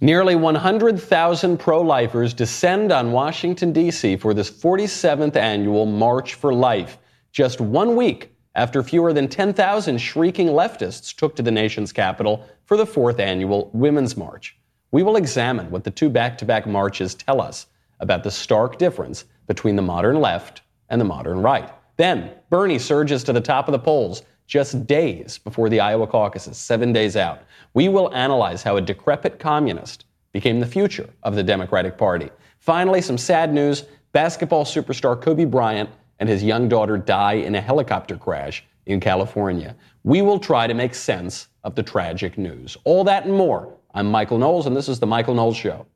Nearly 100,000 pro lifers descend on Washington, D.C. for this 47th annual March for Life, just one week after fewer than 10,000 shrieking leftists took to the nation's capital for the fourth annual Women's March. We will examine what the two back to back marches tell us about the stark difference between the modern left and the modern right. Then, Bernie surges to the top of the polls just days before the Iowa caucuses, seven days out. We will analyze how a decrepit communist became the future of the Democratic Party. Finally, some sad news basketball superstar Kobe Bryant and his young daughter die in a helicopter crash in California. We will try to make sense of the tragic news. All that and more. I'm Michael Knowles, and this is The Michael Knowles Show.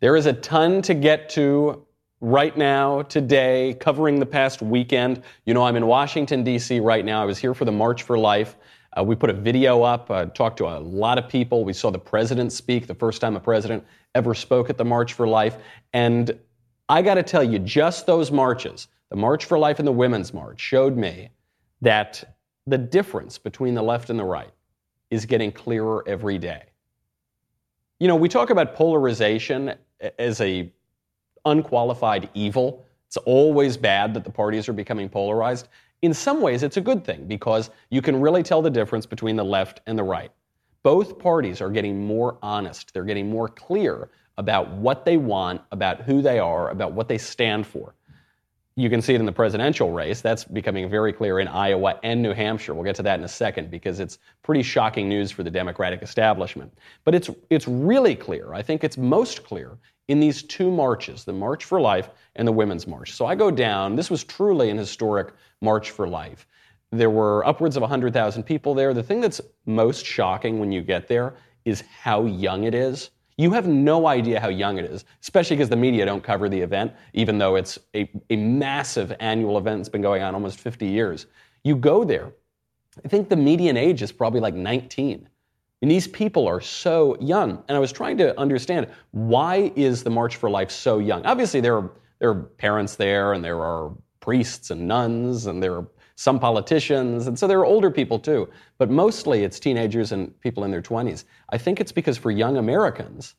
There is a ton to get to right now, today, covering the past weekend. You know, I'm in Washington, D.C. right now. I was here for the March for Life. Uh, we put a video up, uh, talked to a lot of people. We saw the president speak, the first time a president ever spoke at the March for Life. And I got to tell you, just those marches, the March for Life and the Women's March, showed me that the difference between the left and the right is getting clearer every day. You know, we talk about polarization as a unqualified evil. It's always bad that the parties are becoming polarized. In some ways, it's a good thing because you can really tell the difference between the left and the right. Both parties are getting more honest. They're getting more clear about what they want, about who they are, about what they stand for. You can see it in the presidential race. That's becoming very clear in Iowa and New Hampshire. We'll get to that in a second because it's pretty shocking news for the Democratic establishment. But it's, it's really clear, I think it's most clear, in these two marches the March for Life and the Women's March. So I go down. This was truly an historic March for Life. There were upwards of 100,000 people there. The thing that's most shocking when you get there is how young it is. You have no idea how young it is, especially because the media don't cover the event, even though it's a, a massive annual event that's been going on almost 50 years. You go there, I think the median age is probably like 19. And these people are so young. And I was trying to understand why is the March for Life so young? Obviously, there are, there are parents there, and there are priests and nuns, and there are some politicians, and so there are older people too. But mostly it's teenagers and people in their 20s. I think it's because for young Americans,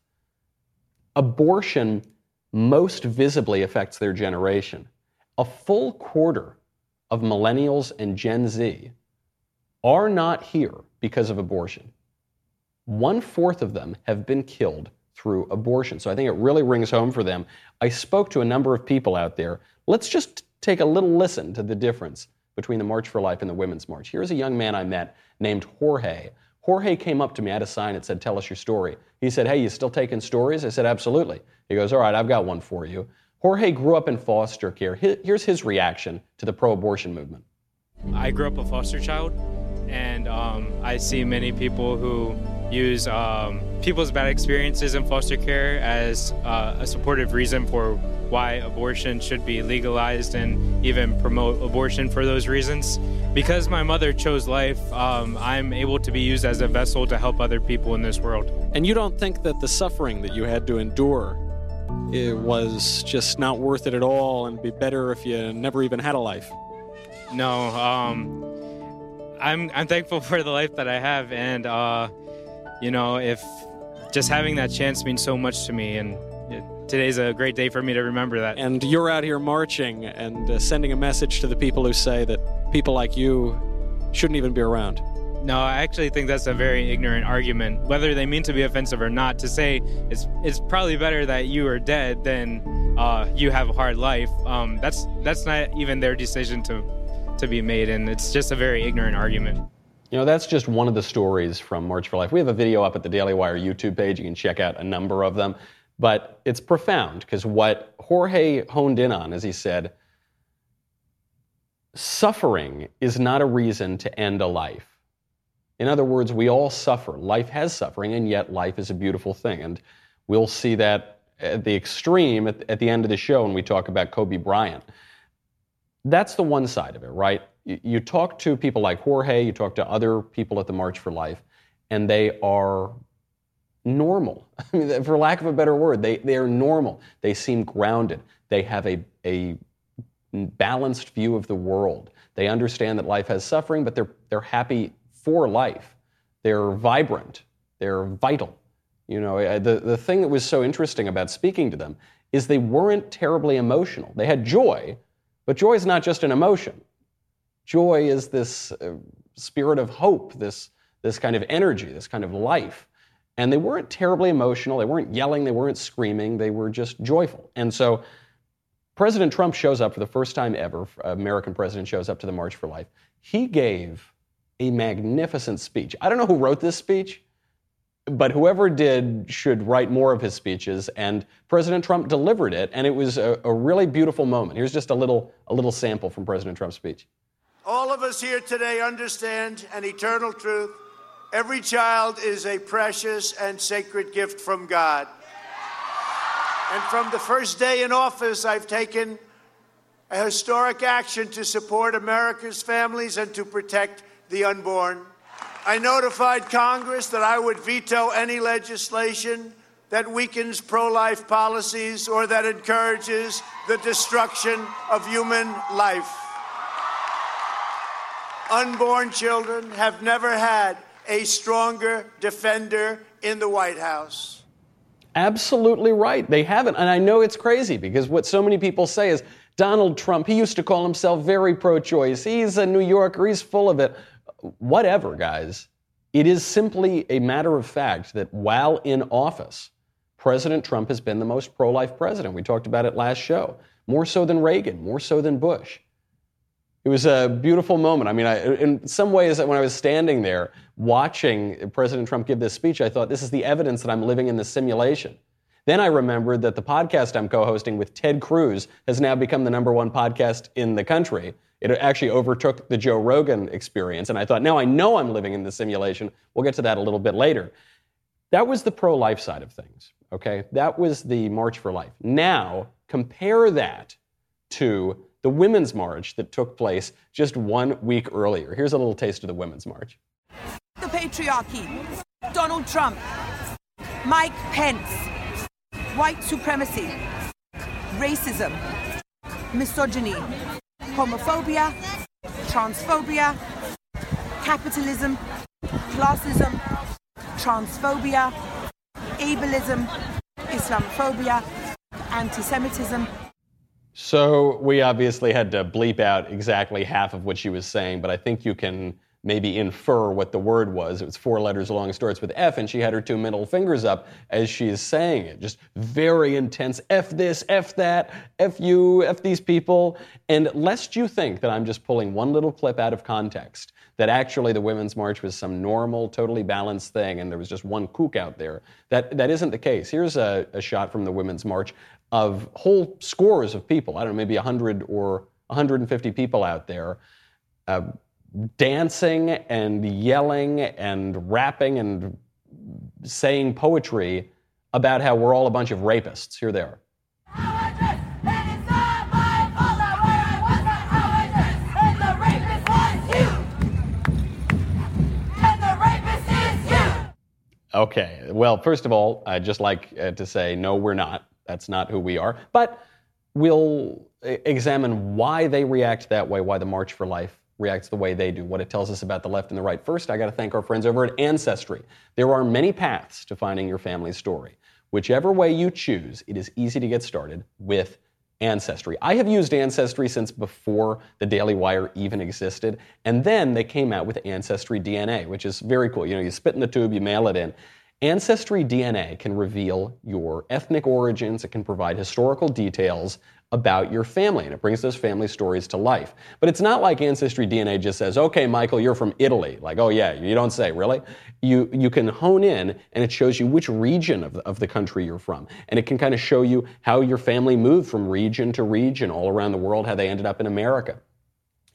abortion most visibly affects their generation. A full quarter of millennials and Gen Z are not here because of abortion. One fourth of them have been killed through abortion. So I think it really rings home for them. I spoke to a number of people out there. Let's just take a little listen to the difference between the March for Life and the Women's March. Here's a young man I met named Jorge. Jorge came up to me. Had a sign that said, Tell us your story. He said, Hey, you still taking stories? I said, Absolutely. He goes, All right, I've got one for you. Jorge grew up in foster care. Here's his reaction to the pro abortion movement. I grew up a foster child, and um, I see many people who use um, people's bad experiences in foster care as uh, a supportive reason for why abortion should be legalized and even promote abortion for those reasons. Because my mother chose life, um, I'm able to be used as a vessel to help other people in this world. And you don't think that the suffering that you had to endure it was just not worth it at all and be better if you never even had a life? No, um, I'm I'm thankful for the life that I have, and uh, you know, if just having that chance means so much to me, and today's a great day for me to remember that. And you're out here marching and uh, sending a message to the people who say that people like you shouldn't even be around. No, I actually think that's a very ignorant argument. Whether they mean to be offensive or not, to say it's it's probably better that you are dead than uh, you have a hard life. Um, that's that's not even their decision to to be made, and it's just a very ignorant argument. You know, that's just one of the stories from March for Life. We have a video up at the Daily Wire YouTube page. You can check out a number of them. But it's profound because what Jorge honed in on, as he said, suffering is not a reason to end a life. In other words, we all suffer. Life has suffering, and yet life is a beautiful thing. And we'll see that at the extreme at the end of the show when we talk about Kobe Bryant. That's the one side of it, right? You talk to people like Jorge, you talk to other people at the March for Life, and they are normal. I mean, for lack of a better word, they, they are normal. They seem grounded. They have a, a balanced view of the world. They understand that life has suffering, but they're, they're happy for life. They're vibrant. They're vital. You know, the, the thing that was so interesting about speaking to them is they weren't terribly emotional. They had joy, but joy is not just an emotion. Joy is this uh, spirit of hope, this, this kind of energy, this kind of life. And they weren't terribly emotional. They weren't yelling. They weren't screaming. They were just joyful. And so President Trump shows up for the first time ever, American president shows up to the March for Life. He gave a magnificent speech. I don't know who wrote this speech, but whoever did should write more of his speeches. And President Trump delivered it, and it was a, a really beautiful moment. Here's just a little, a little sample from President Trump's speech. All of us here today understand an eternal truth. Every child is a precious and sacred gift from God. And from the first day in office, I've taken a historic action to support America's families and to protect the unborn. I notified Congress that I would veto any legislation that weakens pro life policies or that encourages the destruction of human life. Unborn children have never had a stronger defender in the White House. Absolutely right. They haven't. And I know it's crazy because what so many people say is Donald Trump, he used to call himself very pro choice. He's a New Yorker, he's full of it. Whatever, guys. It is simply a matter of fact that while in office, President Trump has been the most pro life president. We talked about it last show. More so than Reagan, more so than Bush. It was a beautiful moment. I mean, I, in some ways, when I was standing there watching President Trump give this speech, I thought, this is the evidence that I'm living in this simulation. Then I remembered that the podcast I'm co hosting with Ted Cruz has now become the number one podcast in the country. It actually overtook the Joe Rogan experience. And I thought, now I know I'm living in the simulation. We'll get to that a little bit later. That was the pro life side of things, okay? That was the March for Life. Now, compare that to the Women's March that took place just one week earlier. Here's a little taste of the Women's March. The patriarchy, Donald Trump, Mike Pence, white supremacy, racism, misogyny, homophobia, transphobia, capitalism, classism, transphobia, ableism, Islamophobia, anti Semitism, so we obviously had to bleep out exactly half of what she was saying, but I think you can maybe infer what the word was. It was four letters long, starts with F, and she had her two middle fingers up as she's saying it. Just very intense F this, F that, F you, F these people. And lest you think that I'm just pulling one little clip out of context, that actually the Women's March was some normal, totally balanced thing and there was just one kook out there, that, that isn't the case. Here's a, a shot from the Women's March of whole scores of people, I don't know, maybe 100 or 150 people out there, uh, dancing and yelling and rapping and saying poetry about how we're all a bunch of rapists. Here they are. Okay, well, first of all, I'd just like uh, to say, no, we're not. That's not who we are. But we'll examine why they react that way, why the March for Life reacts the way they do, what it tells us about the left and the right. First, I got to thank our friends over at Ancestry. There are many paths to finding your family's story. Whichever way you choose, it is easy to get started with Ancestry. I have used Ancestry since before the Daily Wire even existed, and then they came out with Ancestry DNA, which is very cool. You know, you spit in the tube, you mail it in. Ancestry DNA can reveal your ethnic origins, it can provide historical details about your family, and it brings those family stories to life. But it's not like Ancestry DNA just says, okay, Michael, you're from Italy. Like, oh, yeah, you don't say, really? You, you can hone in, and it shows you which region of the, of the country you're from. And it can kind of show you how your family moved from region to region all around the world, how they ended up in America.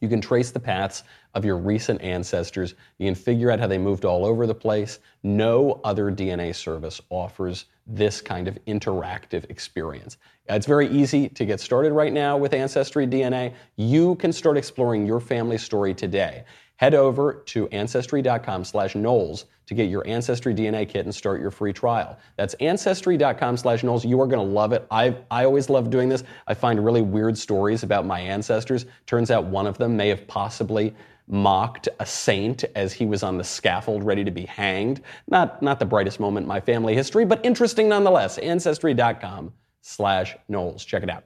You can trace the paths of your recent ancestors. You can figure out how they moved all over the place. No other DNA service offers this kind of interactive experience. It's very easy to get started right now with Ancestry DNA. You can start exploring your family story today. Head over to ancestry.com slash Knowles to get your Ancestry DNA kit and start your free trial. That's ancestry.com slash Knowles. You are going to love it. I, I always love doing this. I find really weird stories about my ancestors. Turns out one of them may have possibly mocked a saint as he was on the scaffold ready to be hanged. Not, not the brightest moment in my family history, but interesting nonetheless. Ancestry.com slash Knowles. Check it out.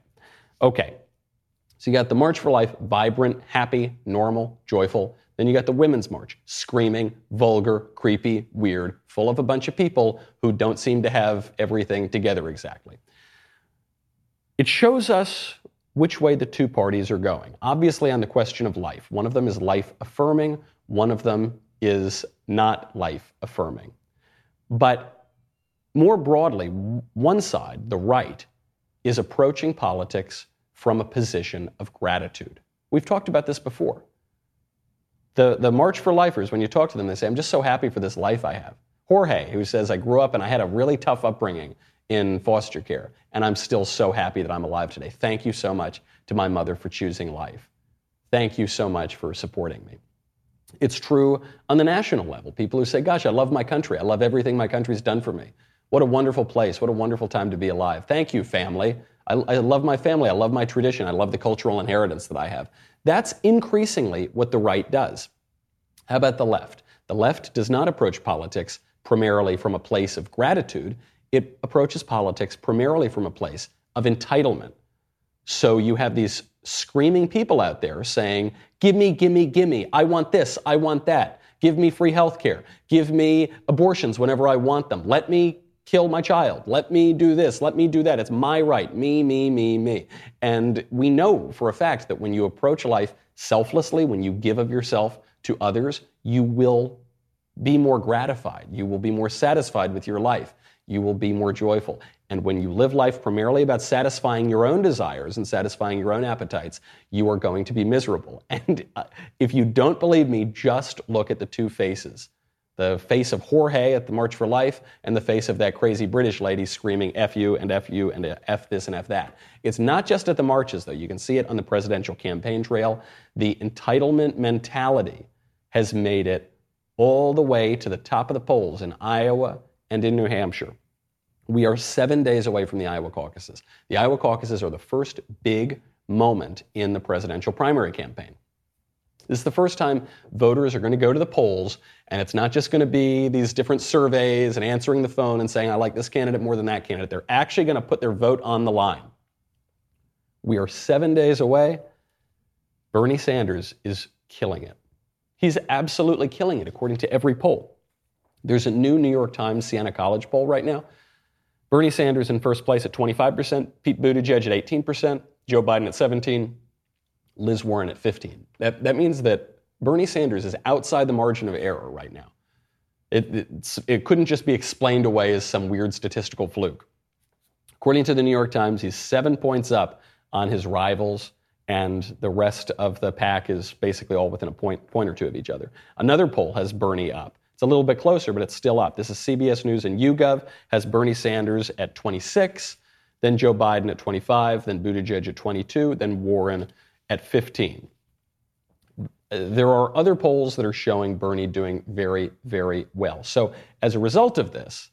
Okay. So you got the March for Life, vibrant, happy, normal, joyful. Then you got the Women's March, screaming, vulgar, creepy, weird, full of a bunch of people who don't seem to have everything together exactly. It shows us which way the two parties are going. Obviously, on the question of life, one of them is life affirming, one of them is not life affirming. But more broadly, one side, the right, is approaching politics from a position of gratitude. We've talked about this before. The, the March for Lifers, when you talk to them, they say, I'm just so happy for this life I have. Jorge, who says, I grew up and I had a really tough upbringing in foster care, and I'm still so happy that I'm alive today. Thank you so much to my mother for choosing life. Thank you so much for supporting me. It's true on the national level. People who say, Gosh, I love my country. I love everything my country's done for me. What a wonderful place. What a wonderful time to be alive. Thank you, family. I, I, love my family. I love my tradition. I love the cultural inheritance that I have. That's increasingly what the right does. How about the left? The left does not approach politics primarily from a place of gratitude. It approaches politics primarily from a place of entitlement. So you have these screaming people out there saying, Give me, give me, give me. I want this. I want that. Give me free health care. Give me abortions whenever I want them. Let me kill my child. Let me do this. Let me do that. It's my right. Me, me, me, me. And we know for a fact that when you approach life selflessly, when you give of yourself to others, you will be more gratified. You will be more satisfied with your life. You will be more joyful. And when you live life primarily about satisfying your own desires and satisfying your own appetites, you are going to be miserable. And uh, if you don't believe me, just look at the two faces the face of Jorge at the March for Life, and the face of that crazy British lady screaming F you and F you and F this and F that. It's not just at the marches, though. You can see it on the presidential campaign trail. The entitlement mentality has made it all the way to the top of the polls in Iowa and in New Hampshire. We are seven days away from the Iowa caucuses. The Iowa caucuses are the first big moment in the presidential primary campaign. This is the first time voters are going to go to the polls, and it's not just going to be these different surveys and answering the phone and saying, I like this candidate more than that candidate. They're actually going to put their vote on the line. We are seven days away. Bernie Sanders is killing it. He's absolutely killing it, according to every poll. There's a new New York Times Siena College poll right now. Bernie Sanders in first place at 25%, Pete Buttigieg at 18%, Joe Biden at 17, Liz Warren at 15. That, that means that Bernie Sanders is outside the margin of error right now. It, it couldn't just be explained away as some weird statistical fluke. According to the New York Times, he's seven points up on his rivals, and the rest of the pack is basically all within a point, point or two of each other. Another poll has Bernie up. It's a little bit closer, but it's still up. This is CBS News and YouGov has Bernie Sanders at 26, then Joe Biden at 25, then Buttigieg at 22, then Warren at 15. There are other polls that are showing Bernie doing very, very well. So, as a result of this,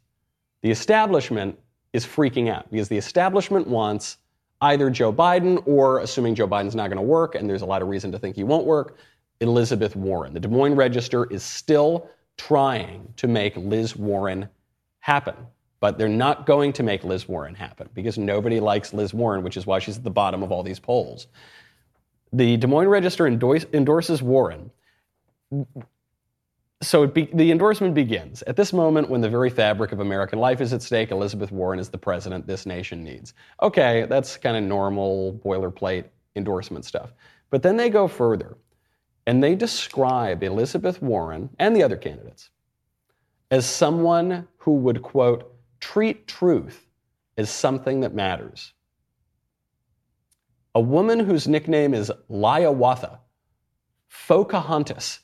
the establishment is freaking out because the establishment wants either Joe Biden or, assuming Joe Biden's not going to work, and there's a lot of reason to think he won't work, Elizabeth Warren. The Des Moines Register is still trying to make Liz Warren happen. But they're not going to make Liz Warren happen because nobody likes Liz Warren, which is why she's at the bottom of all these polls. The Des Moines Register endorse, endorses Warren. So be, the endorsement begins. At this moment, when the very fabric of American life is at stake, Elizabeth Warren is the president this nation needs. Okay, that's kind of normal boilerplate endorsement stuff. But then they go further and they describe Elizabeth Warren and the other candidates as someone who would, quote, treat truth as something that matters a woman whose nickname is Liawatha, Pocahontas,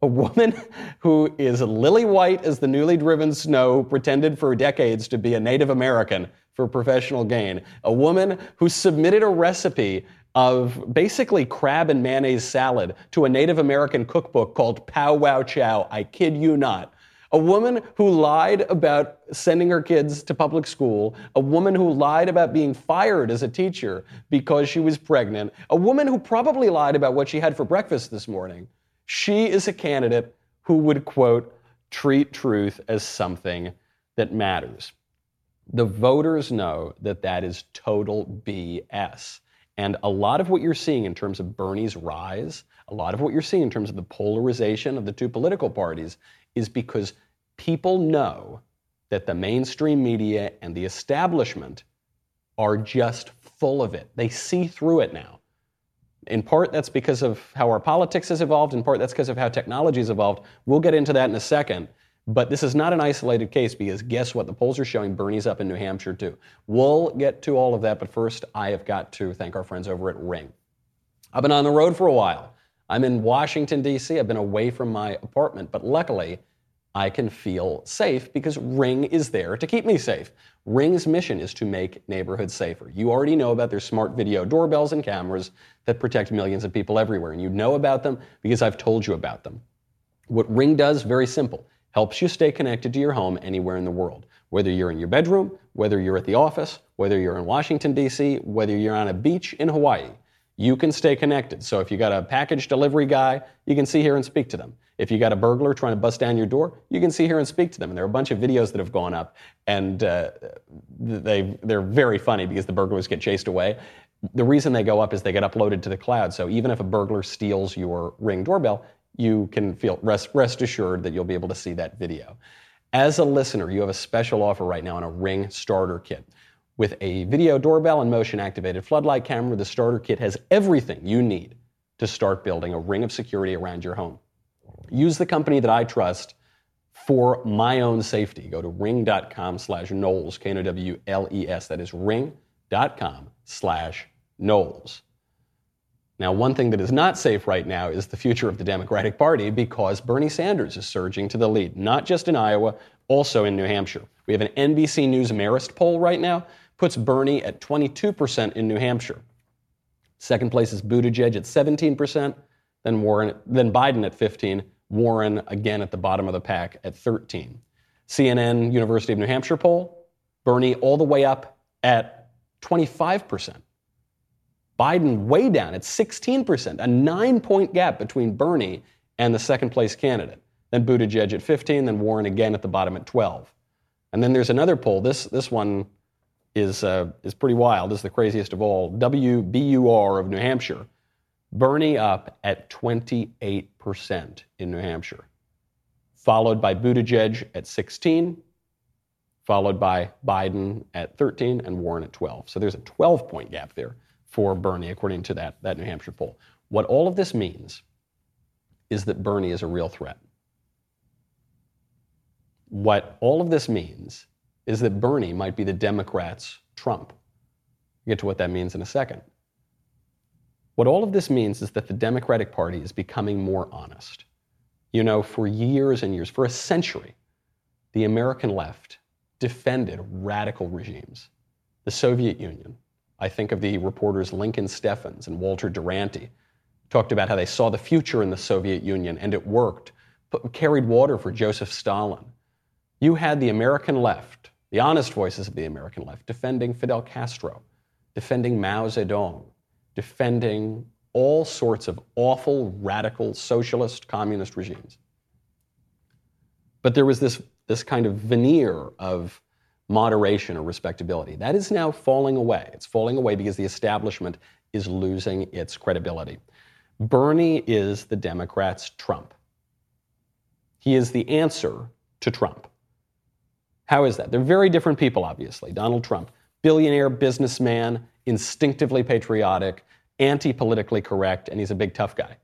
a woman who is lily white as the newly driven snow, pretended for decades to be a Native American for professional gain, a woman who submitted a recipe of basically crab and mayonnaise salad to a Native American cookbook called Pow Wow Chow. I kid you not. A woman who lied about sending her kids to public school, a woman who lied about being fired as a teacher because she was pregnant, a woman who probably lied about what she had for breakfast this morning. She is a candidate who would, quote, treat truth as something that matters. The voters know that that is total BS. And a lot of what you're seeing in terms of Bernie's rise, a lot of what you're seeing in terms of the polarization of the two political parties, is because people know that the mainstream media and the establishment are just full of it. They see through it now. In part, that's because of how our politics has evolved. In part, that's because of how technology has evolved. We'll get into that in a second. But this is not an isolated case because guess what? The polls are showing Bernie's up in New Hampshire too. We'll get to all of that, but first, I have got to thank our friends over at Ring. I've been on the road for a while. I'm in Washington, D.C. I've been away from my apartment, but luckily, I can feel safe because Ring is there to keep me safe. Ring's mission is to make neighborhoods safer. You already know about their smart video doorbells and cameras that protect millions of people everywhere, and you know about them because I've told you about them. What Ring does, very simple, helps you stay connected to your home anywhere in the world. Whether you're in your bedroom, whether you're at the office, whether you're in Washington, D.C., whether you're on a beach in Hawaii, you can stay connected. So if you got a package delivery guy, you can see here and speak to them. If you got a burglar trying to bust down your door, you can see here and speak to them. And there are a bunch of videos that have gone up, and uh, they they're very funny because the burglars get chased away. The reason they go up is they get uploaded to the cloud. So even if a burglar steals your Ring doorbell, you can feel rest rest assured that you'll be able to see that video. As a listener, you have a special offer right now on a Ring starter kit. With a video doorbell and motion activated floodlight camera, the starter kit has everything you need to start building a ring of security around your home. Use the company that I trust for my own safety. Go to ring.com slash Knowles, K-N-O-W-L-E-S. That is ring.com slash Knowles. Now, one thing that is not safe right now is the future of the Democratic Party because Bernie Sanders is surging to the lead, not just in Iowa, also in New Hampshire. We have an NBC News Marist poll right now, puts Bernie at 22% in New Hampshire. Second place is Buttigieg at 17%, then Warren, then Biden at 15, Warren again at the bottom of the pack at 13. CNN University of New Hampshire poll, Bernie all the way up at 25%. Biden way down at 16%, a nine point gap between Bernie and the second place candidate. Then Buttigieg at 15, then Warren again at the bottom at 12. And then there's another poll. This, this one is, uh, is pretty wild. This is the craziest of all. WBUR of New Hampshire Bernie up at 28% in New Hampshire, followed by Buttigieg at 16, followed by Biden at 13 and Warren at 12. So there's a 12 point gap there for Bernie, according to that, that New Hampshire poll. What all of this means is that Bernie is a real threat. What all of this means is that Bernie might be the Democrats' Trump. We'll get to what that means in a second. What all of this means is that the Democratic Party is becoming more honest. You know, for years and years, for a century, the American left defended radical regimes. The Soviet Union, I think of the reporters Lincoln Steffens and Walter Duranty, talked about how they saw the future in the Soviet Union and it worked, but carried water for Joseph Stalin. You had the American left, the honest voices of the American left, defending Fidel Castro, defending Mao Zedong, defending all sorts of awful, radical, socialist, communist regimes. But there was this, this kind of veneer of moderation or respectability. That is now falling away. It's falling away because the establishment is losing its credibility. Bernie is the Democrats' Trump. He is the answer to Trump. How is that? They're very different people, obviously. Donald Trump, billionaire businessman, instinctively patriotic, anti politically correct, and he's a big tough guy.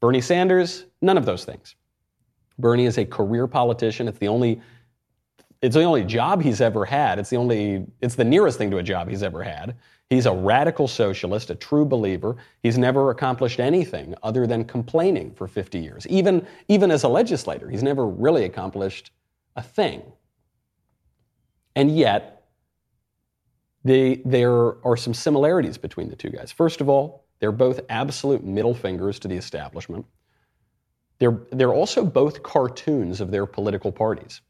Bernie Sanders, none of those things. Bernie is a career politician. It's the only it's the only job he's ever had. It's the only it's the nearest thing to a job he's ever had. He's a radical socialist, a true believer. He's never accomplished anything other than complaining for 50 years. Even even as a legislator, he's never really accomplished a thing. And yet, they, there are some similarities between the two guys. First of all, They're both absolute middle fingers to the establishment. They're, they're also both cartoons of their political parties.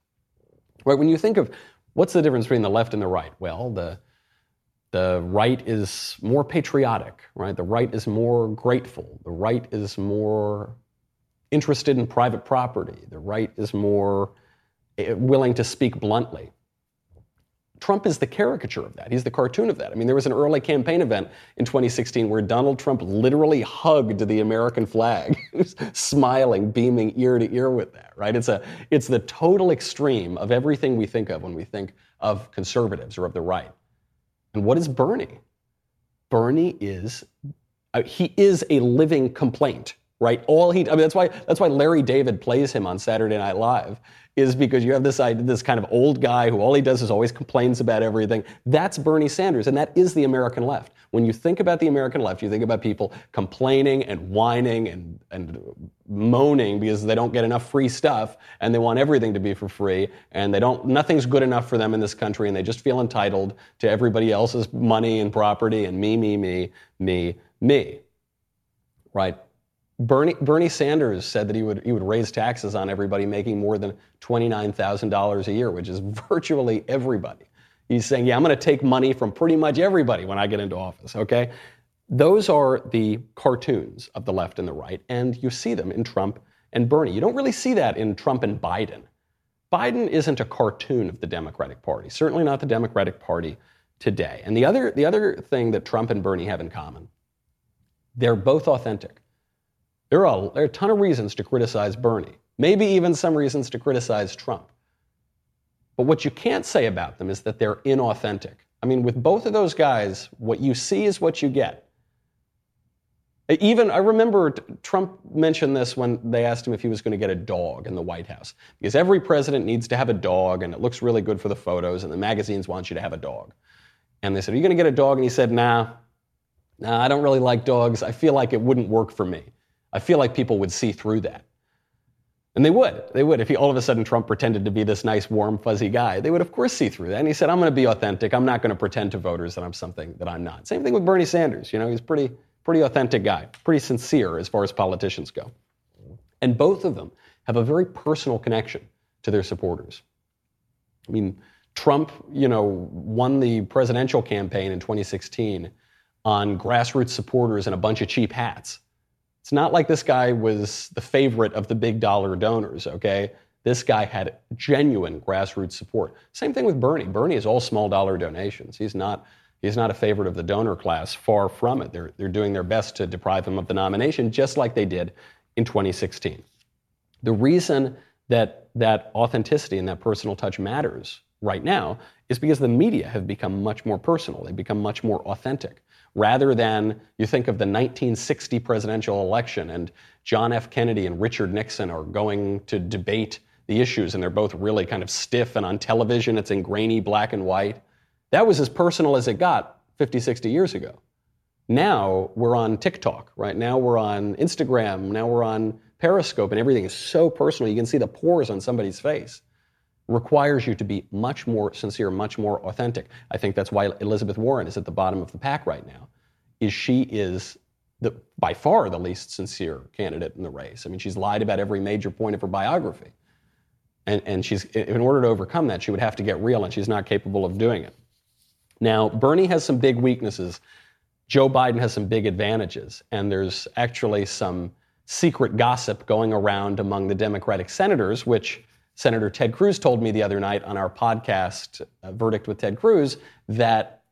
Right? When you think of what's the difference between the left and the right? Well, the, the right is more patriotic, right? The right is more grateful. The right is more interested in private property. The right is more eh, willing to speak bluntly. Trump is the caricature of that. He's the cartoon of that. I mean, there was an early campaign event in 2016 where Donald Trump literally hugged the American flag, smiling, beaming ear to ear with that, right? It's, a, it's the total extreme of everything we think of when we think of conservatives or of the right. And what is Bernie? Bernie is, uh, he is a living complaint, right? All he, I mean, that's why, that's why Larry David plays him on Saturday Night Live is because you have this this kind of old guy who all he does is always complains about everything. That's Bernie Sanders, and that is the American left. When you think about the American left, you think about people complaining and whining and, and moaning because they don't get enough free stuff and they want everything to be for free and they don't nothing's good enough for them in this country and they just feel entitled to everybody else's money and property and me, me, me, me, me. Right? Bernie, Bernie Sanders said that he would, he would raise taxes on everybody making more than $29,000 a year, which is virtually everybody. He's saying, yeah, I'm going to take money from pretty much everybody when I get into office, okay? Those are the cartoons of the left and the right, and you see them in Trump and Bernie. You don't really see that in Trump and Biden. Biden isn't a cartoon of the Democratic Party, certainly not the Democratic Party today. And the other, the other thing that Trump and Bernie have in common, they're both authentic. There are, a, there are a ton of reasons to criticize Bernie, maybe even some reasons to criticize Trump. But what you can't say about them is that they're inauthentic. I mean, with both of those guys, what you see is what you get. Even, I remember Trump mentioned this when they asked him if he was going to get a dog in the White House. Because every president needs to have a dog, and it looks really good for the photos, and the magazines want you to have a dog. And they said, Are you going to get a dog? And he said, Nah, nah, I don't really like dogs. I feel like it wouldn't work for me. I feel like people would see through that. And they would. They would. If he, all of a sudden Trump pretended to be this nice, warm, fuzzy guy, they would, of course, see through that. And he said, I'm going to be authentic. I'm not going to pretend to voters that I'm something that I'm not. Same thing with Bernie Sanders. You know, he's pretty, pretty authentic guy, pretty sincere as far as politicians go. And both of them have a very personal connection to their supporters. I mean, Trump, you know, won the presidential campaign in 2016 on grassroots supporters and a bunch of cheap hats. It's not like this guy was the favorite of the big dollar donors, okay? This guy had genuine grassroots support. Same thing with Bernie. Bernie is all small dollar donations. He's not, he's not a favorite of the donor class, far from it. They're, they're doing their best to deprive him of the nomination, just like they did in 2016. The reason that that authenticity and that personal touch matters right now is because the media have become much more personal. They've become much more authentic rather than you think of the 1960 presidential election and John F. Kennedy and Richard Nixon are going to debate the issues and they're both really kind of stiff and on television it's in grainy black and white. That was as personal as it got 50, 60 years ago. Now we're on TikTok, right? Now we're on Instagram, now we're on Periscope, and everything is so personal. You can see the pores on somebody's face requires you to be much more sincere, much more authentic. I think that's why Elizabeth Warren is at the bottom of the pack right now. Is she is the, by far the least sincere candidate in the race. I mean, she's lied about every major point of her biography. And, and she's, in order to overcome that, she would have to get real, and she's not capable of doing it. Now, Bernie has some big weaknesses. Joe Biden has some big advantages, and there's actually some secret gossip going around among the Democratic senators, which Senator Ted Cruz told me the other night on our podcast, uh, Verdict with Ted Cruz, that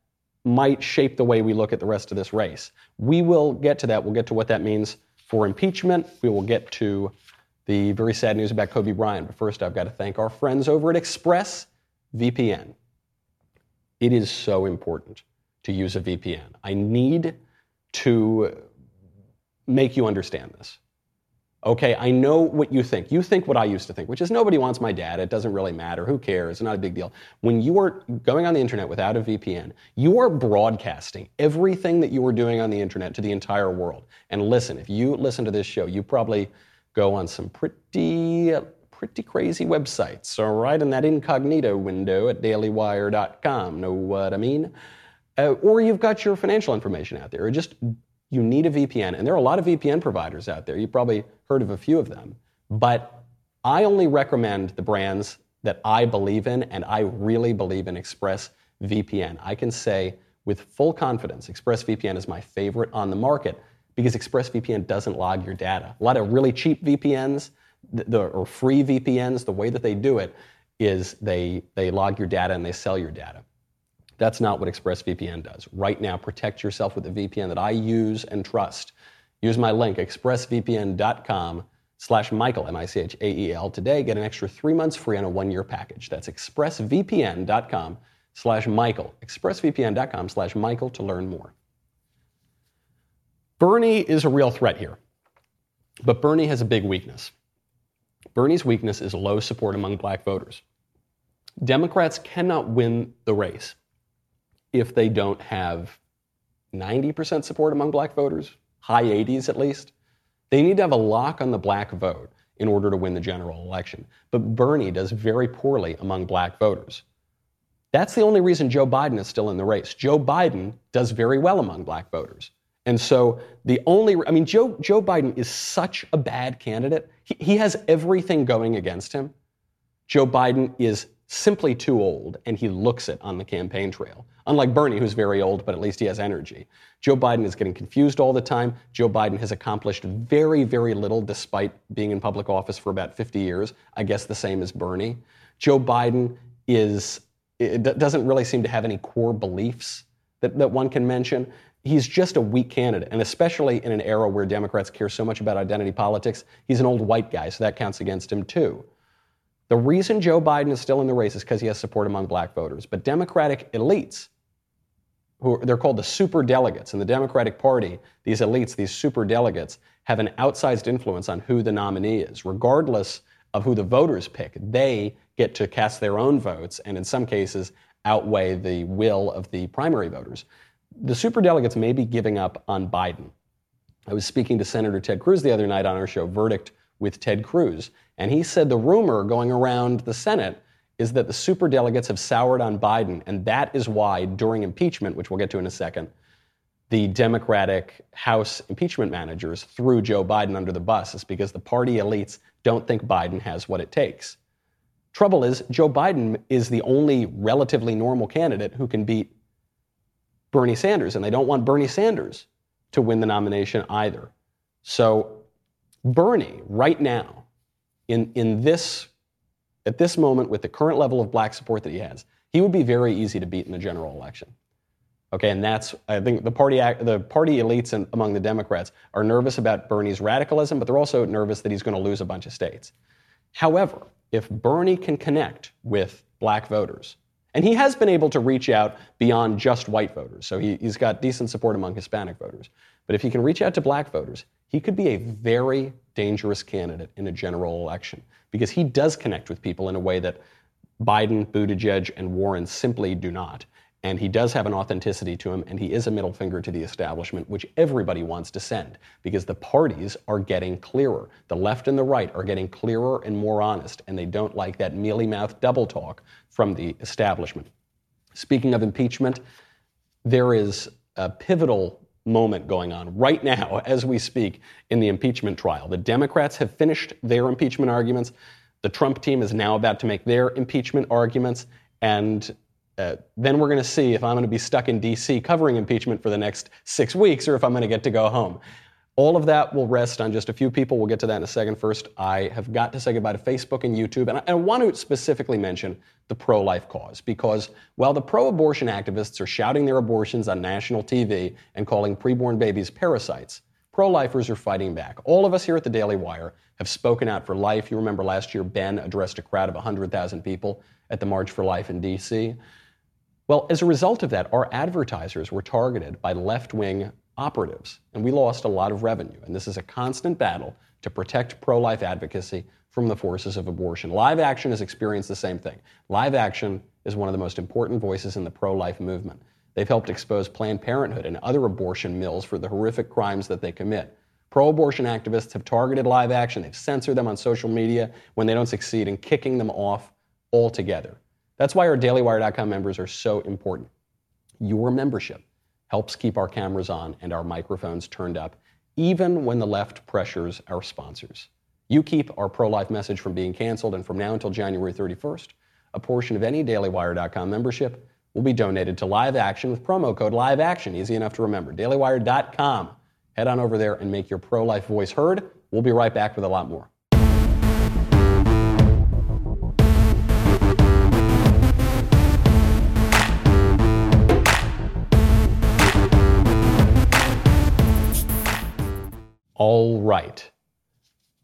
might shape the way we look at the rest of this race. We will get to that. We'll get to what that means for impeachment. We will get to the very sad news about Kobe Bryant. But first, I've got to thank our friends over at ExpressVPN. It is so important to use a VPN. I need to make you understand this. Okay, I know what you think. You think what I used to think, which is nobody wants my data. It doesn't really matter. Who cares? It's not a big deal. When you are going on the internet without a VPN, you are broadcasting everything that you are doing on the internet to the entire world. And listen, if you listen to this show, you probably go on some pretty pretty crazy websites, all right, in that incognito window at dailywire.com. Know what I mean? Uh, or you've got your financial information out there, or just you need a VPN. And there are a lot of VPN providers out there. You've probably heard of a few of them. But I only recommend the brands that I believe in, and I really believe in ExpressVPN. I can say with full confidence, ExpressVPN is my favorite on the market because ExpressVPN doesn't log your data. A lot of really cheap VPNs the, or free VPNs, the way that they do it is they, they log your data and they sell your data. That's not what ExpressVPN does. Right now, protect yourself with a VPN that I use and trust. Use my link, expressvpn.com slash Michael, M-I-C-H-A-E-L. Today, get an extra three months free on a one-year package. That's expressvpn.com slash Michael. expressvpn.com slash Michael to learn more. Bernie is a real threat here. But Bernie has a big weakness. Bernie's weakness is low support among black voters. Democrats cannot win the race if they don't have 90% support among black voters, high 80s at least. They need to have a lock on the black vote in order to win the general election. But Bernie does very poorly among black voters. That's the only reason Joe Biden is still in the race. Joe Biden does very well among black voters. And so the only, I mean, Joe, Joe Biden is such a bad candidate. He, he has everything going against him. Joe Biden is simply too old, and he looks it on the campaign trail. Unlike Bernie, who's very old, but at least he has energy. Joe Biden is getting confused all the time. Joe Biden has accomplished very, very little despite being in public office for about 50 years. I guess the same as Bernie. Joe Biden is, doesn't really seem to have any core beliefs that, that one can mention he's just a weak candidate, and especially in an era where Democrats care so much about identity politics, he's an old white guy, so that counts against him too. The reason Joe Biden is still in the race is because he has support among black voters. But Democratic elites, who they're called the super delegates in the Democratic Party, these elites, these super delegates, have an outsized influence on who the nominee is. Regardless of who the voters pick, they get to cast their own votes and in some cases outweigh the will of the primary voters the super delegates may be giving up on Biden. I was speaking to Senator Ted Cruz the other night on our show, Verdict with Ted Cruz, and he said the rumor going around the Senate is that the superdelegates have soured on Biden, and that is why during impeachment, which we'll get to in a second, the Democratic House impeachment managers threw Joe Biden under the bus is because the party elites don't think Biden has what it takes. Trouble is, Joe Biden is the only relatively normal candidate who can beat Bernie Sanders, and they don't want Bernie Sanders to win the nomination either. So, Bernie, right now, in, in this, at this moment, with the current level of black support that he has, he would be very easy to beat in the general election. Okay, and that's I think the party the party elites in, among the Democrats are nervous about Bernie's radicalism, but they're also nervous that he's going to lose a bunch of states. However, if Bernie can connect with black voters, and he has been able to reach out beyond just white voters. So he, has got decent support among Hispanic voters. But if he can reach out to black voters, he could be a very dangerous candidate in a general election because he does connect with people in a way that Biden, Buttigieg, and Warren simply do not. And he does have an authenticity to him, and he is a middle finger to the establishment, which everybody wants to send because the parties are getting clearer. The left and the right are getting clearer and more honest, and they don't like that mealy mouthed double talk from the establishment. Speaking of impeachment, there is a pivotal moment going on right now as we speak in the impeachment trial. The Democrats have finished their impeachment arguments. The Trump team is now about to make their impeachment arguments. And uh, then we're going to see if I'm going to be stuck in D.C. covering impeachment for the next six weeks or if I'm going to get to go home. All of that will rest on just a few people. We'll get to that in a second. First, I have got to say goodbye to Facebook and YouTube. And I, I want to specifically mention the pro life cause because while the pro abortion activists are shouting their abortions on national TV and calling preborn babies parasites, pro lifers are fighting back. All of us here at the Daily Wire have spoken out for life. You remember last year, Ben addressed a crowd of 100,000 people at the March for Life in D.C. Well, as a result of that, our advertisers were targeted by left wing operatives, and we lost a lot of revenue. And this is a constant battle to protect pro life advocacy from the forces of abortion. Live Action has experienced the same thing. Live Action is one of the most important voices in the pro life movement. They've helped expose Planned Parenthood and other abortion mills for the horrific crimes that they commit. Pro abortion activists have targeted Live Action, they've censored them on social media when they don't succeed in kicking them off altogether. That's why our dailywire.com members are so important. Your membership helps keep our cameras on and our microphones turned up, even when the left pressures our sponsors. You keep our pro life message from being canceled, and from now until January 31st, a portion of any DailyWire.com membership will be donated to Live Action with promo code Live Action. Easy enough to remember. DailyWire.com. Head on over there and make your pro life voice heard. We'll be right back with a lot more. All right.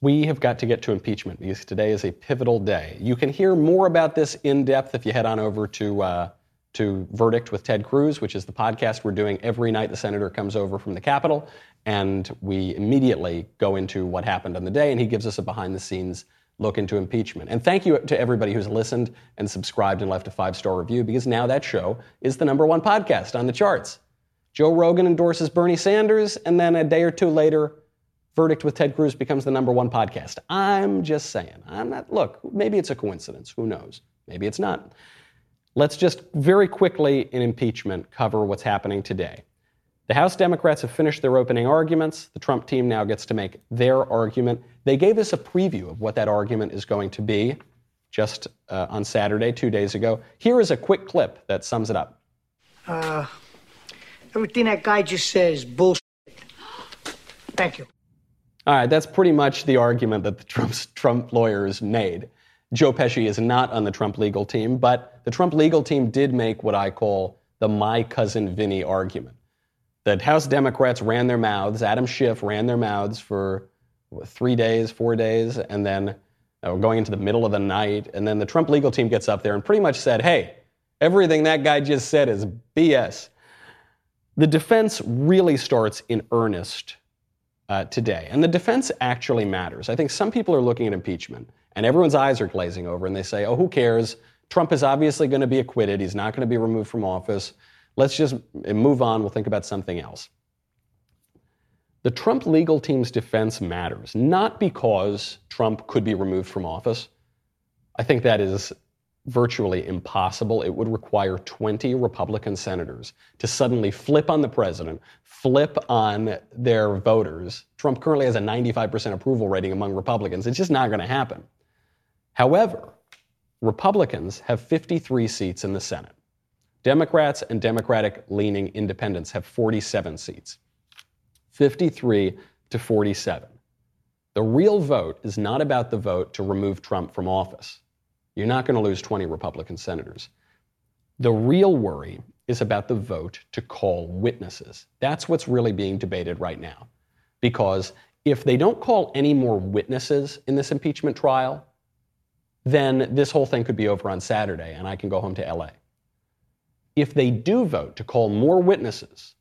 We have got to get to impeachment because today is a pivotal day. You can hear more about this in depth if you head on over to, uh, to Verdict with Ted Cruz, which is the podcast we're doing every night the senator comes over from the Capitol. And we immediately go into what happened on the day, and he gives us a behind the scenes look into impeachment. And thank you to everybody who's listened and subscribed and left a five star review because now that show is the number one podcast on the charts. Joe Rogan endorses Bernie Sanders, and then a day or two later, Verdict with Ted Cruz becomes the number one podcast. I'm just saying. I'm not, look, maybe it's a coincidence. Who knows? Maybe it's not. Let's just very quickly in impeachment cover what's happening today. The House Democrats have finished their opening arguments. The Trump team now gets to make their argument. They gave us a preview of what that argument is going to be just uh, on Saturday, two days ago. Here is a quick clip that sums it up. Uh, everything that guy just says bullshit. Thank you. All right, that's pretty much the argument that the Trump's, Trump lawyers made. Joe Pesci is not on the Trump legal team, but the Trump legal team did make what I call the my cousin Vinny argument. That House Democrats ran their mouths, Adam Schiff ran their mouths for three days, four days, and then uh, going into the middle of the night. And then the Trump legal team gets up there and pretty much said, hey, everything that guy just said is BS. The defense really starts in earnest uh, today. And the defense actually matters. I think some people are looking at impeachment and everyone's eyes are glazing over and they say, oh, who cares? Trump is obviously going to be acquitted. He's not going to be removed from office. Let's just move on. We'll think about something else. The Trump legal team's defense matters, not because Trump could be removed from office. I think that is virtually impossible. It would require 20 Republican senators to suddenly flip on the president, flip on their voters. Trump currently has a 95% approval rating among Republicans. It's just not going to happen. However, Republicans have 53 seats in the Senate. Democrats and Democratic leaning independents have 47 seats. 53 to 47. The real vote is not about the vote to remove Trump from office. You're not going to lose 20 Republican senators. The real worry is about the vote to call witnesses. That's what's really being debated right now. Because if they don't call any more witnesses in this impeachment trial, then this whole thing could be over on Saturday and I can go home to LA. If they do vote to call more witnesses,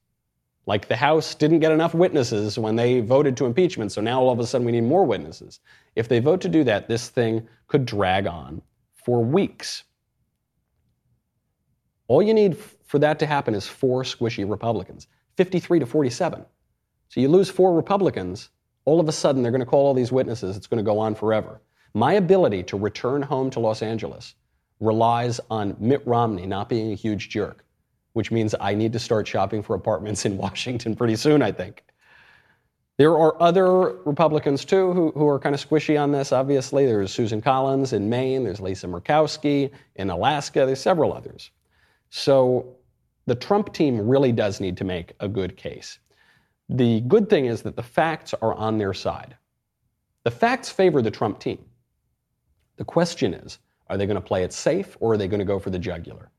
like the House didn't get enough witnesses when they voted to impeachment, so now all of a sudden we need more witnesses. If they vote to do that, this thing could drag on for weeks. All you need for that to happen is four squishy Republicans, 53 to 47. So you lose four Republicans, all of a sudden they're going to call all these witnesses. It's going to go on forever. My ability to return home to Los Angeles relies on Mitt Romney not being a huge jerk, which means I need to start shopping for apartments in Washington pretty soon, I think. There are other Republicans, too, who, who are kind of squishy on this, obviously. There's Susan Collins in Maine, there's Lisa Murkowski in Alaska, there's several others. So the Trump team really does need to make a good case. The good thing is that the facts are on their side. The facts favor the Trump team. The question is are they going to play it safe or are they going to go for the jugular?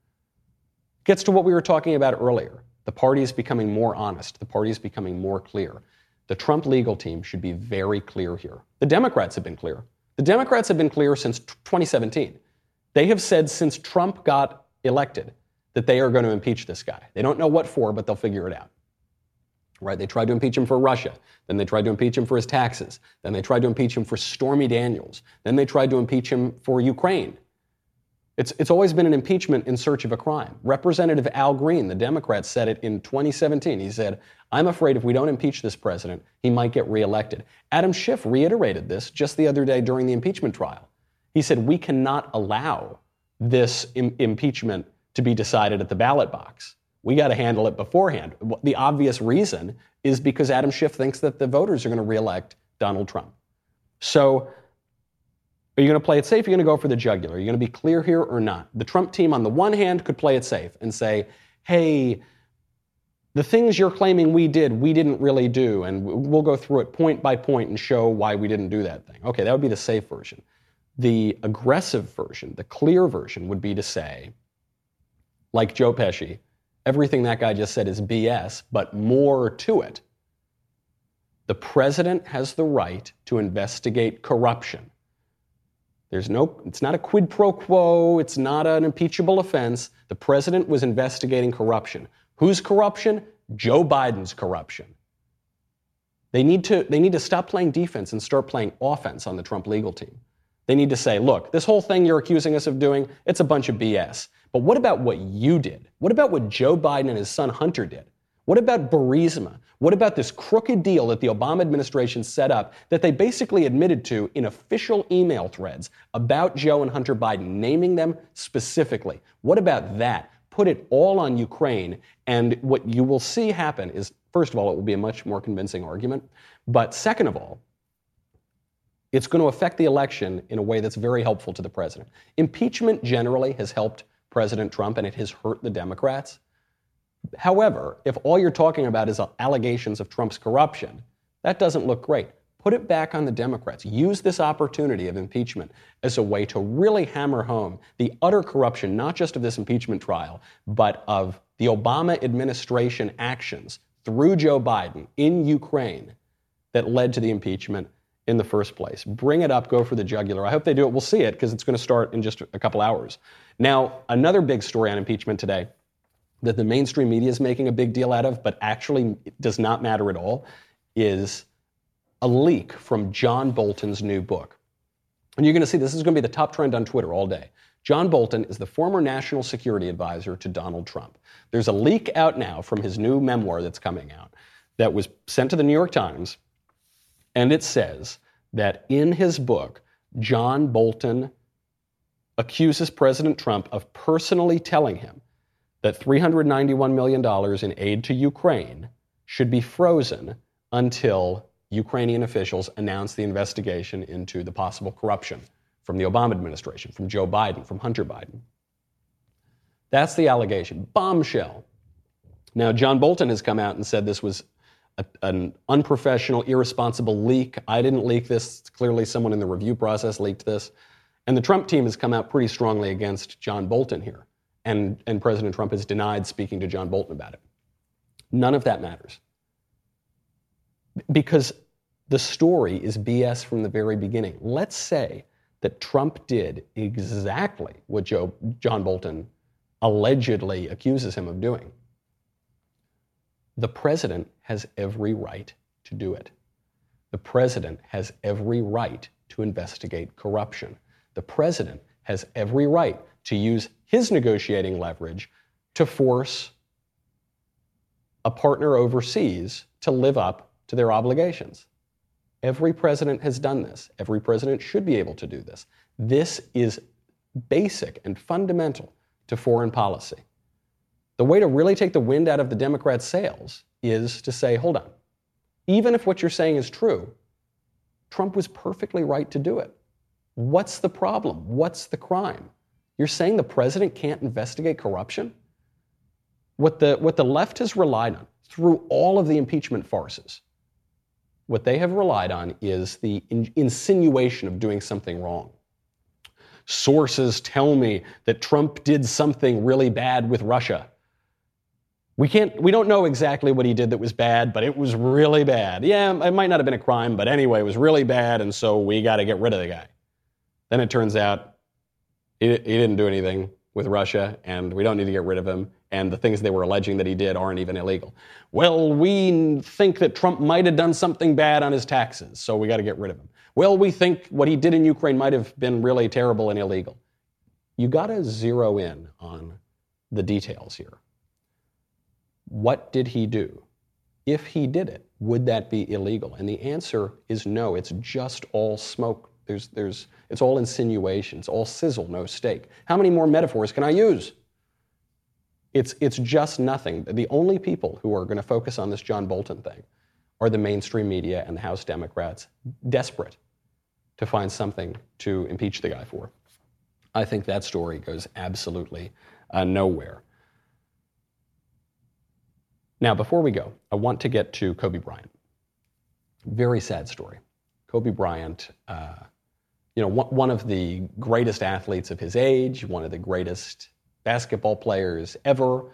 Gets to what we were talking about earlier. The party is becoming more honest, the party is becoming more clear. The Trump legal team should be very clear here. The Democrats have been clear. The Democrats have been clear since 2017. They have said since Trump got elected that they are going to impeach this guy. They don't know what for, but they'll figure it out. Right? They tried to impeach him for Russia. Then they tried to impeach him for his taxes. Then they tried to impeach him for Stormy Daniels. Then they tried to impeach him for Ukraine. It's, it's always been an impeachment in search of a crime. Representative Al Green, the Democrat, said it in 2017. He said, I'm afraid if we don't impeach this president, he might get reelected. Adam Schiff reiterated this just the other day during the impeachment trial. He said, We cannot allow this Im- impeachment to be decided at the ballot box. We got to handle it beforehand. The obvious reason is because Adam Schiff thinks that the voters are going to reelect Donald Trump. So, are you going to play it safe? Are you going to go for the jugular? Are you going to be clear here or not? The Trump team, on the one hand, could play it safe and say, hey, the things you're claiming we did, we didn't really do, and we'll go through it point by point and show why we didn't do that thing. Okay, that would be the safe version. The aggressive version, the clear version, would be to say, like Joe Pesci, everything that guy just said is BS, but more to it. The president has the right to investigate corruption. There's no, it's not a quid pro quo, it's not an impeachable offense. The president was investigating corruption. Whose corruption? Joe Biden's corruption. They need, to, they need to stop playing defense and start playing offense on the Trump legal team. They need to say, look, this whole thing you're accusing us of doing, it's a bunch of BS. But what about what you did? What about what Joe Biden and his son Hunter did? What about Burisma? What about this crooked deal that the Obama administration set up that they basically admitted to in official email threads about Joe and Hunter Biden, naming them specifically? What about that? put it all on Ukraine, and what you will see happen is, first of all, it will be a much more convincing argument. But second of all, it's going to affect the election in a way that's very helpful to the president. Impeachment generally has helped President Trump, and it has hurt the Democrats. However, if all you're talking about is allegations of Trump's corruption, that doesn't look great. Put it back on the Democrats. Use this opportunity of impeachment as a way to really hammer home the utter corruption, not just of this impeachment trial, but of the Obama administration actions through Joe Biden in Ukraine that led to the impeachment in the first place. Bring it up, go for the jugular. I hope they do it. We'll see it because it's going to start in just a couple hours. Now, another big story on impeachment today that the mainstream media is making a big deal out of, but actually does not matter at all, is a leak from John Bolton's new book. And you're going to see this is going to be the top trend on Twitter all day. John Bolton is the former national security advisor to Donald Trump. There's a leak out now from his new memoir that's coming out that was sent to the New York Times, and it says that in his book, John Bolton accuses President Trump of personally telling him that $391 million in aid to Ukraine should be frozen until Ukrainian officials announce the investigation into the possible corruption from the Obama administration, from Joe Biden, from Hunter Biden. That's the allegation. Bombshell. Now, John Bolton has come out and said this was a, an unprofessional, irresponsible leak. I didn't leak this. Clearly, someone in the review process leaked this. And the Trump team has come out pretty strongly against John Bolton here. And, and President Trump has denied speaking to John Bolton about it. None of that matters. Because the story is BS from the very beginning. Let's say that Trump did exactly what Joe, John Bolton allegedly accuses him of doing. The president has every right to do it. The president has every right to investigate corruption. The president has every right to use his negotiating leverage to force a partner overseas to live up to their obligations. Every president has done this. Every president should be able to do this. This is basic and fundamental to foreign policy. The way to really take the wind out of the Democrats' sails is to say, hold on, even if what you're saying is true, Trump was perfectly right to do it. What's the problem? What's the crime? You're saying the president can't investigate corruption? What the, what the left has relied on through all of the impeachment farces what they have relied on is the in- insinuation of doing something wrong. Sources tell me that Trump did something really bad with Russia. We can't we don't know exactly what he did that was bad, but it was really bad. Yeah, it might not have been a crime, but anyway, it was really bad, and so we got to get rid of the guy. Then it turns out he, he didn't do anything with Russia, and we don't need to get rid of him, and the things they were alleging that he did aren't even illegal. Well, we think that Trump might have done something bad on his taxes, so we got to get rid of him. Well, we think what he did in Ukraine might have been really terrible and illegal. You got to zero in on the details here. What did he do? If he did it, would that be illegal? And the answer is no. It's just all smoke. There's, there's, it's all insinuation. It's all sizzle, no steak. How many more metaphors can I use? It's, it's just nothing. The only people who are going to focus on this John Bolton thing are the mainstream media and the House Democrats, desperate to find something to impeach the guy for. I think that story goes absolutely uh, nowhere. Now, before we go, I want to get to Kobe Bryant. Very sad story. Kobe Bryant, uh, you know, one of the greatest athletes of his age, one of the greatest basketball players ever.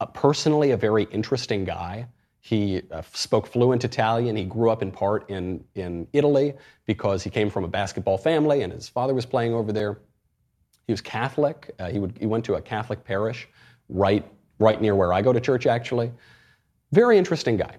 Uh, personally, a very interesting guy. He uh, spoke fluent Italian. He grew up in part in, in Italy because he came from a basketball family and his father was playing over there. He was Catholic. Uh, he, would, he went to a Catholic parish right, right near where I go to church, actually. Very interesting guy.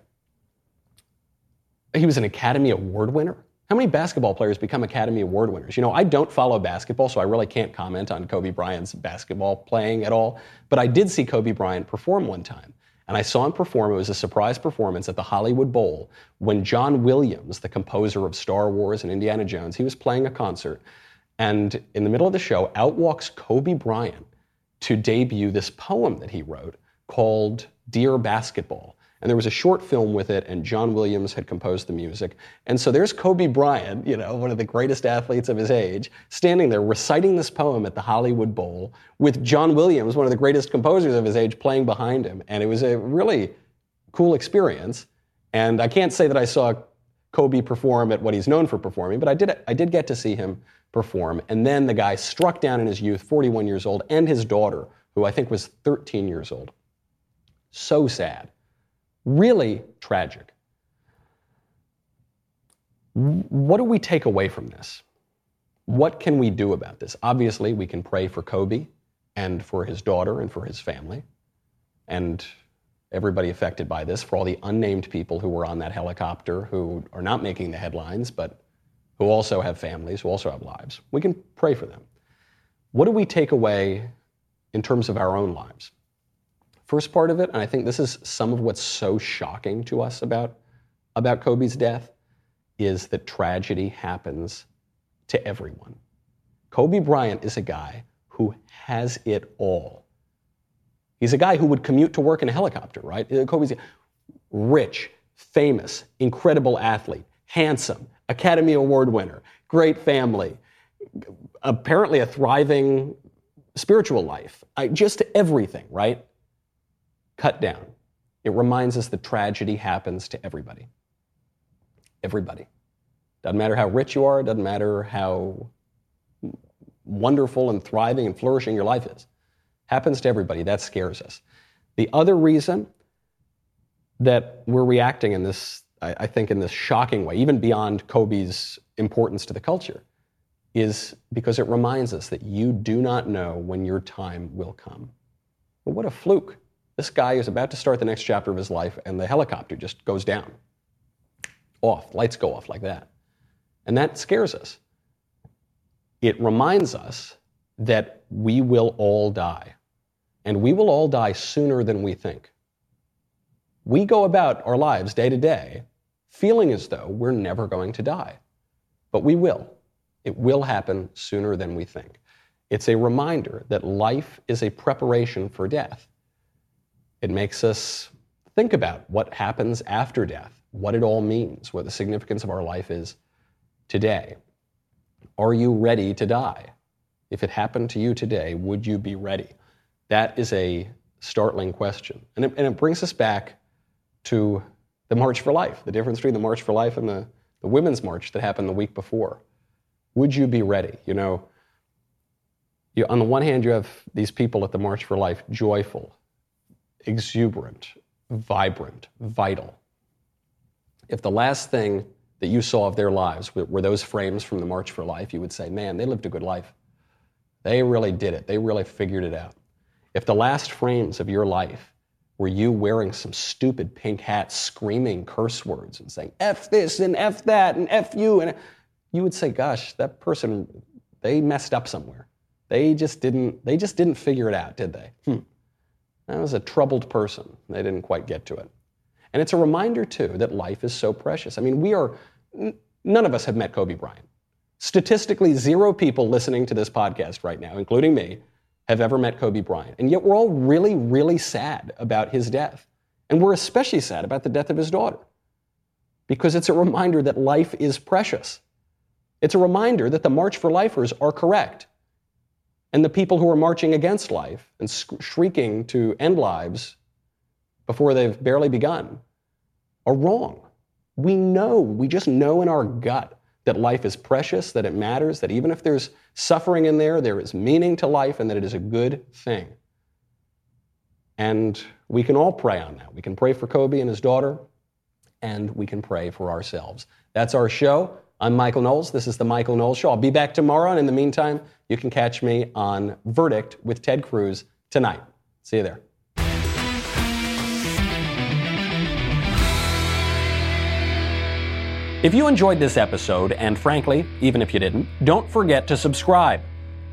He was an Academy Award winner. How many basketball players become Academy Award winners? You know, I don't follow basketball, so I really can't comment on Kobe Bryant's basketball playing at all. But I did see Kobe Bryant perform one time. And I saw him perform. It was a surprise performance at the Hollywood Bowl when John Williams, the composer of Star Wars and Indiana Jones, he was playing a concert. And in the middle of the show, out walks Kobe Bryant to debut this poem that he wrote called Dear Basketball. And there was a short film with it, and John Williams had composed the music. And so there's Kobe Bryant, you know, one of the greatest athletes of his age, standing there reciting this poem at the Hollywood Bowl with John Williams, one of the greatest composers of his age, playing behind him. And it was a really cool experience. And I can't say that I saw Kobe perform at what he's known for performing, but I did, I did get to see him perform. And then the guy struck down in his youth, 41 years old, and his daughter, who I think was 13 years old. So sad. Really tragic. What do we take away from this? What can we do about this? Obviously, we can pray for Kobe and for his daughter and for his family and everybody affected by this, for all the unnamed people who were on that helicopter who are not making the headlines, but who also have families, who also have lives. We can pray for them. What do we take away in terms of our own lives? First part of it, and I think this is some of what's so shocking to us about, about Kobe's death, is that tragedy happens to everyone. Kobe Bryant is a guy who has it all. He's a guy who would commute to work in a helicopter, right? Uh, Kobe's rich, famous, incredible athlete, handsome, Academy Award winner, great family, apparently a thriving spiritual life, just everything, right? Cut down. It reminds us that tragedy happens to everybody. Everybody. Doesn't matter how rich you are, doesn't matter how wonderful and thriving and flourishing your life is. Happens to everybody. That scares us. The other reason that we're reacting in this, I, think, in this shocking way, even beyond Kobe's importance to the culture, is because it reminds us that you do not know when your time will come. Well, what a fluke. This guy is about to start the next chapter of his life, and the helicopter just goes down. Off, lights go off like that. And that scares us. It reminds us that we will all die, and we will all die sooner than we think. We go about our lives day to day feeling as though we're never going to die, but we will. It will happen sooner than we think. It's a reminder that life is a preparation for death. It makes us think about what happens after death, what it all means, what the significance of our life is today. Are you ready to die? If it happened to you today, would you be ready? That is a startling question. And it, and it brings us back to the March for Life, the difference between the March for Life and the, the Women's March that happened the week before. Would you be ready? You know, you, on the one hand, you have these people at the March for Life joyful, exuberant, vibrant, vital. If the last thing that you saw of their lives were those frames from the March for Life, you would say, man, they lived a good life. They really did it. They really figured it out. If the last frames of your life were you wearing some stupid pink hat, screaming curse words and saying, F this and F that and F you, and you would say, gosh, that person, they messed up somewhere. They just didn't, they just didn't figure it out, did they? Hmm. That was a troubled person. They didn't quite get to it. And it's a reminder, too, that life is so precious. I mean, we are, none of us have met Kobe Bryant. Statistically, zero people listening to this podcast right now, including me, have ever met Kobe Bryant. And yet we're all really, really sad about his death. And we're especially sad about the death of his daughter because it's a reminder that life is precious. It's a reminder that the March for Lifers are correct. And the people who are marching against life and shrieking to end lives before they've barely begun are wrong. We know, we just know in our gut that life is precious, that it matters, that even if there's suffering in there, there is meaning to life, and that it is a good thing. And we can all pray on that. We can pray for Kobe and his daughter, and we can pray for ourselves. That's our show. I'm Michael Knowles. This is The Michael Knowles Show. I'll be back tomorrow, and in the meantime, you can catch me on Verdict with Ted Cruz tonight. See you there. If you enjoyed this episode, and frankly, even if you didn't, don't forget to subscribe.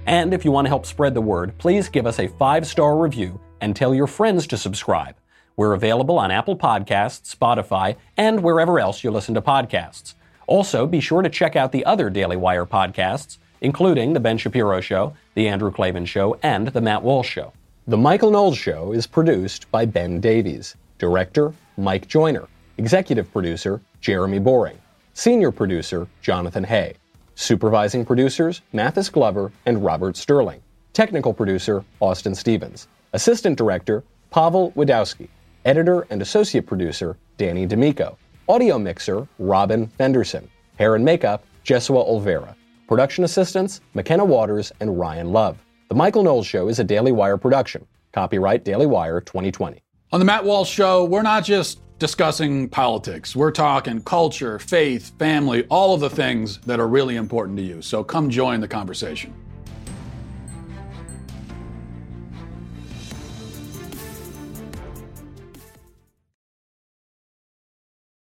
And if you want to help spread the word, please give us a five star review and tell your friends to subscribe. We're available on Apple Podcasts, Spotify, and wherever else you listen to podcasts. Also, be sure to check out the other Daily Wire podcasts, including The Ben Shapiro Show, The Andrew Klavan Show, and The Matt Walsh Show. The Michael Knowles Show is produced by Ben Davies. Director, Mike Joyner. Executive producer, Jeremy Boring. Senior producer, Jonathan Hay. Supervising producers, Mathis Glover and Robert Sterling. Technical producer, Austin Stevens. Assistant director, Pavel Wadowski. Editor and associate producer, Danny D'Amico. Audio mixer, Robin Fenderson. Hair and makeup, Jesua Olvera. Production assistants, McKenna Waters and Ryan Love. The Michael Knowles Show is a Daily Wire production. Copyright Daily Wire 2020. On the Matt Walsh Show, we're not just discussing politics. We're talking culture, faith, family, all of the things that are really important to you. So come join the conversation.